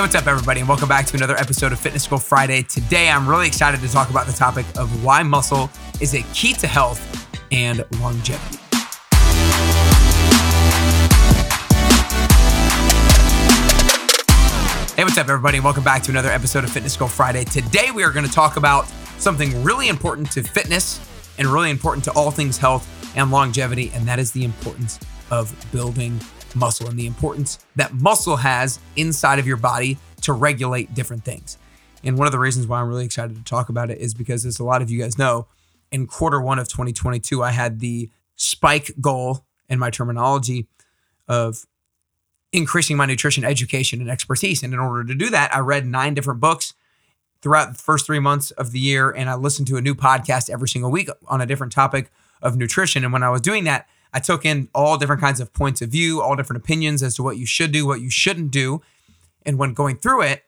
Hey, what's up, everybody, and welcome back to another episode of Fitness School Friday. Today, I'm really excited to talk about the topic of why muscle is a key to health and longevity. Hey, what's up, everybody, and welcome back to another episode of Fitness School Friday. Today, we are going to talk about something really important to fitness and really important to all things health and longevity, and that is the importance of building muscle and the importance that muscle has inside of your body to regulate different things. And one of the reasons why I'm really excited to talk about it is because, as a lot of you guys know, in quarter one of 2022, I had the spike goal in my terminology of increasing my nutrition education and expertise. And in order to do that, I read nine different books throughout the first three months of the year, and I listened to a new podcast every single week on a different topic of nutrition. And when I was doing that, I took in all different kinds of points of view, all different opinions as to what you should do, what you shouldn't do. And when going through it,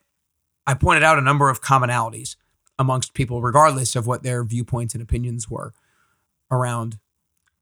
I pointed out a number of commonalities amongst people, regardless of what their viewpoints and opinions were around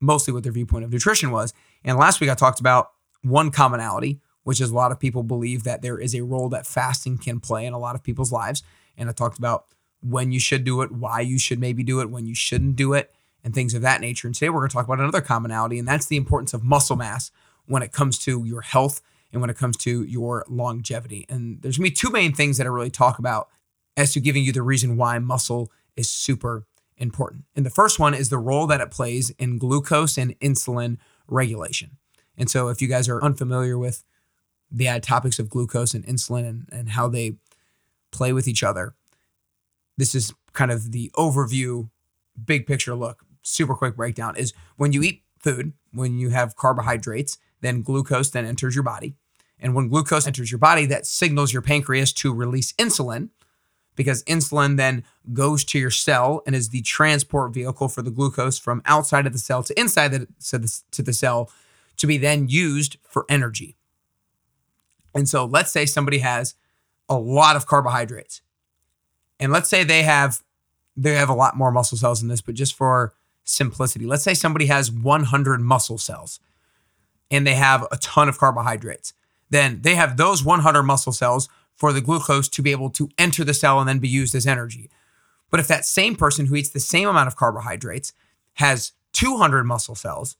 mostly what their viewpoint of nutrition was. And last week I talked about one commonality, which is a lot of people believe that there is a role that fasting can play in a lot of people's lives. And I talked about when you should do it, why you should maybe do it, when you shouldn't do it, and things of that nature. And today we're going to talk about another commonality, and that's the importance of muscle mass when it comes to your health and when it comes to your longevity. And there's going to be two main things that I really talk about as to giving you the reason why muscle is super important. And the first one is the role that it plays in glucose and insulin regulation. And so if you guys are unfamiliar with the topics of glucose and insulin and, and how they play with each other, this is kind of the overview, big picture look super quick breakdown is when you eat food, when you have carbohydrates, then glucose then enters your body. And when glucose enters your body, that signals your pancreas to release insulin because insulin then goes to your cell and is the transport vehicle for the glucose from outside of the cell to inside the, to, the, to the cell to be then used for energy. And so let's say somebody has a lot of carbohydrates. And let's say they have they have a lot more muscle cells than this, but just for simplicity. Let's say somebody has 100 muscle cells and they have a ton of carbohydrates. Then they have those 100 muscle cells for the glucose to be able to enter the cell and then be used as energy. But if that same person who eats the same amount of carbohydrates has 200 muscle cells,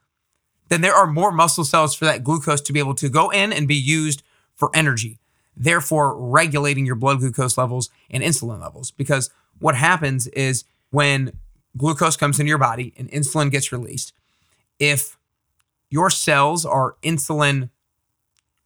then there are more muscle cells for that glucose to be able to go in and be used for energy, therefore regulating your blood glucose levels and insulin levels. Because what happens is when glucose comes into your body and insulin gets released. If your cells are insulin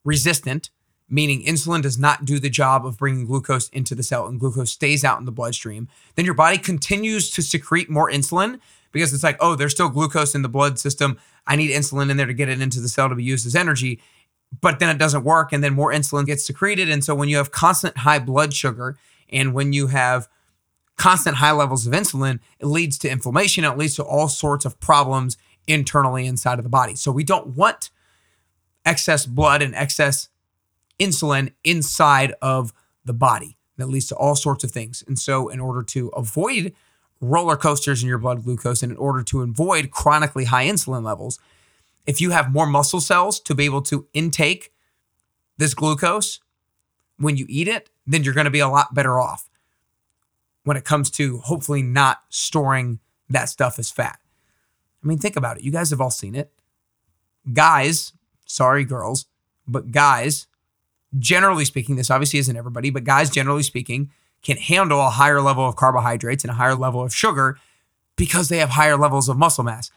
resistant, meaning insulin does not do the job of bringing glucose into the cell and glucose stays out in the bloodstream, then your body continues to secrete more insulin because it's like, oh, there's still glucose in the blood system. I need insulin in there to get it into the cell to be used as energy. But then it doesn't work, and then more insulin gets secreted. And so when you have constant high blood sugar and when you have constant high levels of insulin, it leads to inflammation. It leads to all sorts of problems internally inside of the body. So we don't want excess blood and excess insulin inside of the body. That leads to all sorts of things. And so, in order to avoid roller coasters in your blood glucose and in order to avoid chronically high insulin levels, if you have more muscle cells to be able to intake this glucose when you eat it, then you're going to be a lot better off when it comes to hopefully not storing that stuff as fat. I mean, think about it. You guys have all seen it. Guys, sorry, girls, but guys, generally speaking, this obviously isn't everybody, but guys, generally speaking, can handle a higher level of carbohydrates and a higher level of sugar because they have higher levels of muscle mass.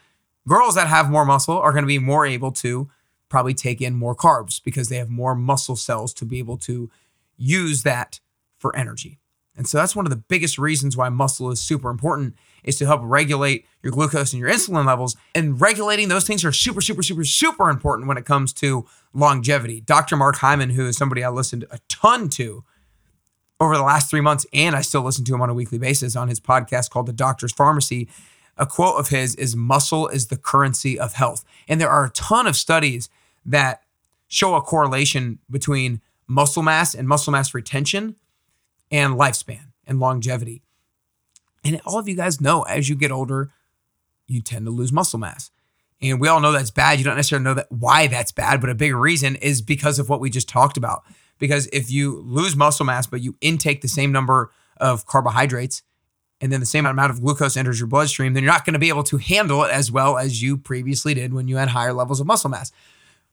Girls that have more muscle are going to be more able to probably take in more carbs because they have more muscle cells to be able to use that for energy. And so that's one of the biggest reasons why muscle is super important is to help regulate your glucose and your insulin levels. And regulating those things are super, super, super, super important when it comes to longevity. Dr. Mark Hyman, who is somebody I listened a ton to over the last three months, and I still listen to him on a weekly basis on his podcast called The Doctor's Pharmacy. A quote of his is muscle is the currency of health. And there are a ton of studies that show a correlation between muscle mass and muscle mass retention and lifespan and longevity. And all of you guys know as you get older, you tend to lose muscle mass. And we all know that's bad. You don't necessarily know that why that's bad, but a big reason is because of what we just talked about. because if you lose muscle mass, but you intake the same number of carbohydrates and then the same amount of glucose enters your bloodstream, then you're not going to be able to handle it as well as you previously did when you had higher levels of muscle mass.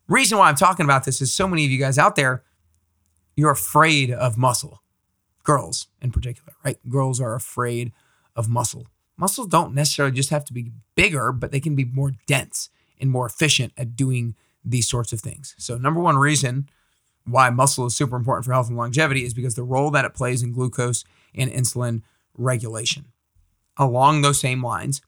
Reason why I'm talking about this is so many of you guys out there, you're afraid of muscle. Girls in particular, right? Girls are afraid of muscle. Muscles don't necessarily just have to be bigger, but they can be more dense and more efficient at doing these sorts of things. So, number one reason why muscle is super important for health and longevity is because the role that it plays in glucose and insulin regulation. Along those same lines,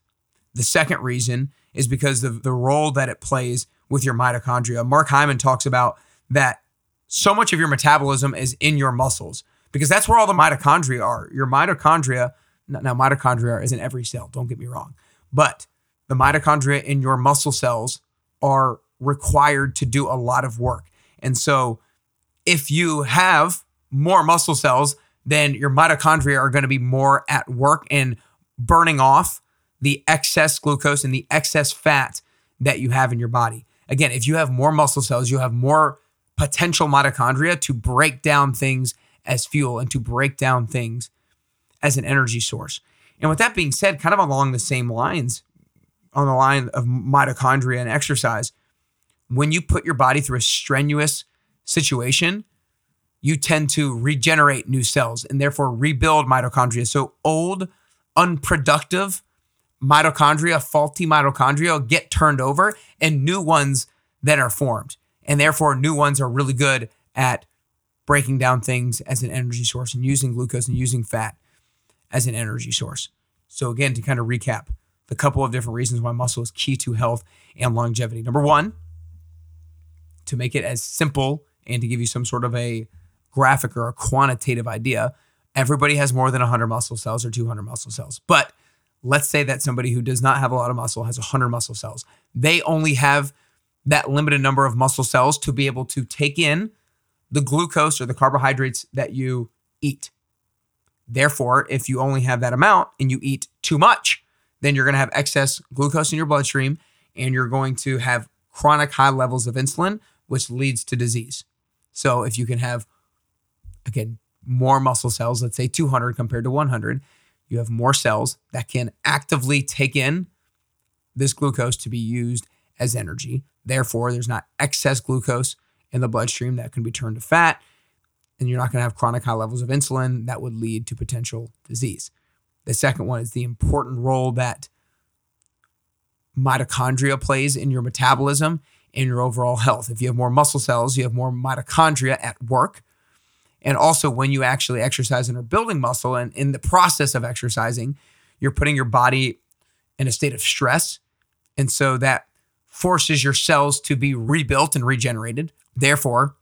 the second reason is because of the role that it plays with your mitochondria. Mark Hyman talks about that so much of your metabolism is in your muscles because that's where all the mitochondria are. Your mitochondria, now mitochondria is in every cell, don't get me wrong, but the mitochondria in your muscle cells are required to do a lot of work. And so if you have more muscle cells, then your mitochondria are going to be more at work and burning off the excess glucose and the excess fat that you have in your body. Again, if you have more muscle cells, you have more potential mitochondria to break down things as fuel and to break down things as an energy source. And with that being said, kind of along the same lines, on the line of mitochondria and exercise, when you put your body through a strenuous situation, you tend to regenerate new cells and therefore rebuild mitochondria. So old, unproductive mitochondria, faulty mitochondria get turned over and new ones then are formed. And therefore, new ones are really good at breaking down things as an energy source and using glucose and using fat as an energy source. So, again, to kind of recap the couple of different reasons why muscle is key to health and longevity. Number one, to make it as simple and to give you some sort of a graphic or a quantitative idea, everybody has more than 100 muscle cells or 200 muscle cells. But let's say that somebody who does not have a lot of muscle has 100 muscle cells. They only have that limited number of muscle cells to be able to take in the glucose or the carbohydrates that you eat. Therefore, if you only have that amount and you eat too much, then you're going to have excess glucose in your bloodstream and you're going to have chronic high levels of insulin, which leads to disease. So if you can have, again, more muscle cells, let's say 200 compared to 100, you have more cells that can actively take in this glucose to be used as energy. Therefore, there's not excess glucose in the bloodstream that can be turned to fat, and you're not going to have chronic high levels of insulin that would lead to potential disease. The second one is the important role that mitochondria plays in your metabolism and your overall health. If you have more muscle cells, you have more mitochondria at work. And also, when you actually exercise and are building muscle, and in the process of exercising, you're putting your body in a state of stress. And so that forces your cells to be rebuilt and regenerated. Therefore,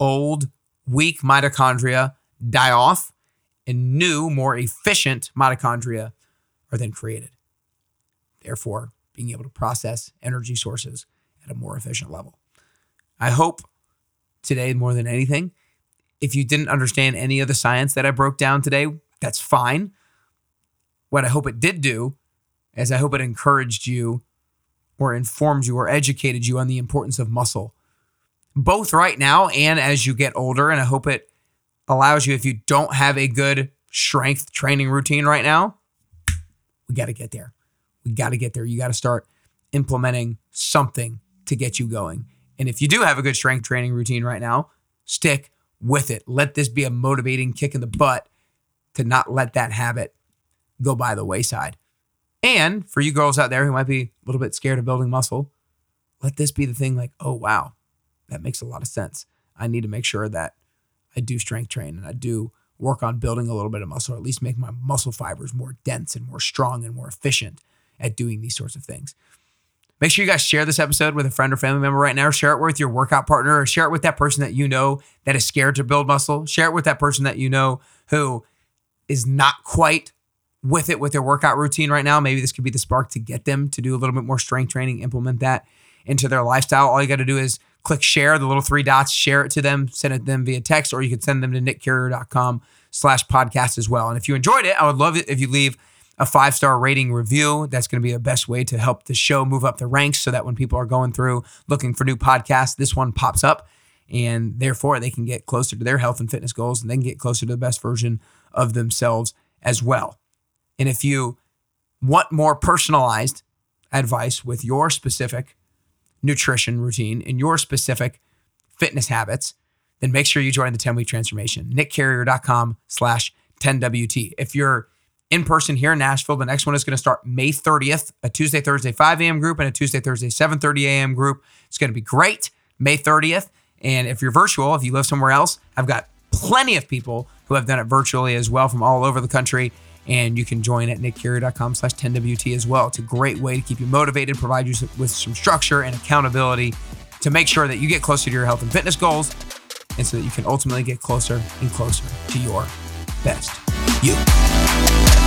old, weak mitochondria die off, and new, more efficient mitochondria are then created. Therefore, being able to process energy sources at a more efficient level. I hope today, more than anything, if you didn't understand any of the science that I broke down today, that's fine. What I hope it did do is I hope it encouraged you or informed you or educated you on the importance of muscle, both right now and as you get older. And I hope it allows you, if you don't have a good strength training routine right now, we got to get there. We got to get there. You got to start implementing something to get you going. And if you do have a good strength training routine right now, stick with it. Let this be a motivating kick in the butt to not let that habit go by the wayside. And for you girls out there who might be a little bit scared of building muscle, let this be the thing like, oh, wow, that makes a lot of sense. I need to make sure that I do strength train and I do work on building a little bit of muscle, or at least make my muscle fibers more dense and more strong and more efficient at doing these sorts of things. Make sure you guys share this episode with a friend or family member right now. Share it with your workout partner or share it with that person that you know that is scared to build muscle. Share it with that person that you know who is not quite with it with their workout routine right now. Maybe this could be the spark to get them to do a little bit more strength training, implement that into their lifestyle. All you got to do is click share, the little three dots, share it to them, send it to them via text, or you could send them to nickcarrier.com slash podcast as well. And if you enjoyed it, I would love it if you leave a five star rating review. That's going to be the best way to help the show move up the ranks so that when people are going through looking for new podcasts, this one pops up and therefore they can get closer to their health and fitness goals and then get closer to the best version of themselves as well. And if you want more personalized advice with your specific nutrition routine and your specific fitness habits, then make sure you join the 10 week transformation. nickcarrier.com slash 10WT. If you're in person here in Nashville, the next one is going to start May 30th, a Tuesday, Thursday, 5 a.m. group and a Tuesday, Thursday, 7.30 a.m. group. It's going to be great. May 30th. And if you're virtual, if you live somewhere else, I've got plenty of people who have done it virtually as well from all over the country. And you can join at nickcarrier.com slash 10WT as well. It's a great way to keep you motivated, provide you with some structure and accountability to make sure that you get closer to your health and fitness goals and so that you can ultimately get closer and closer to your best you.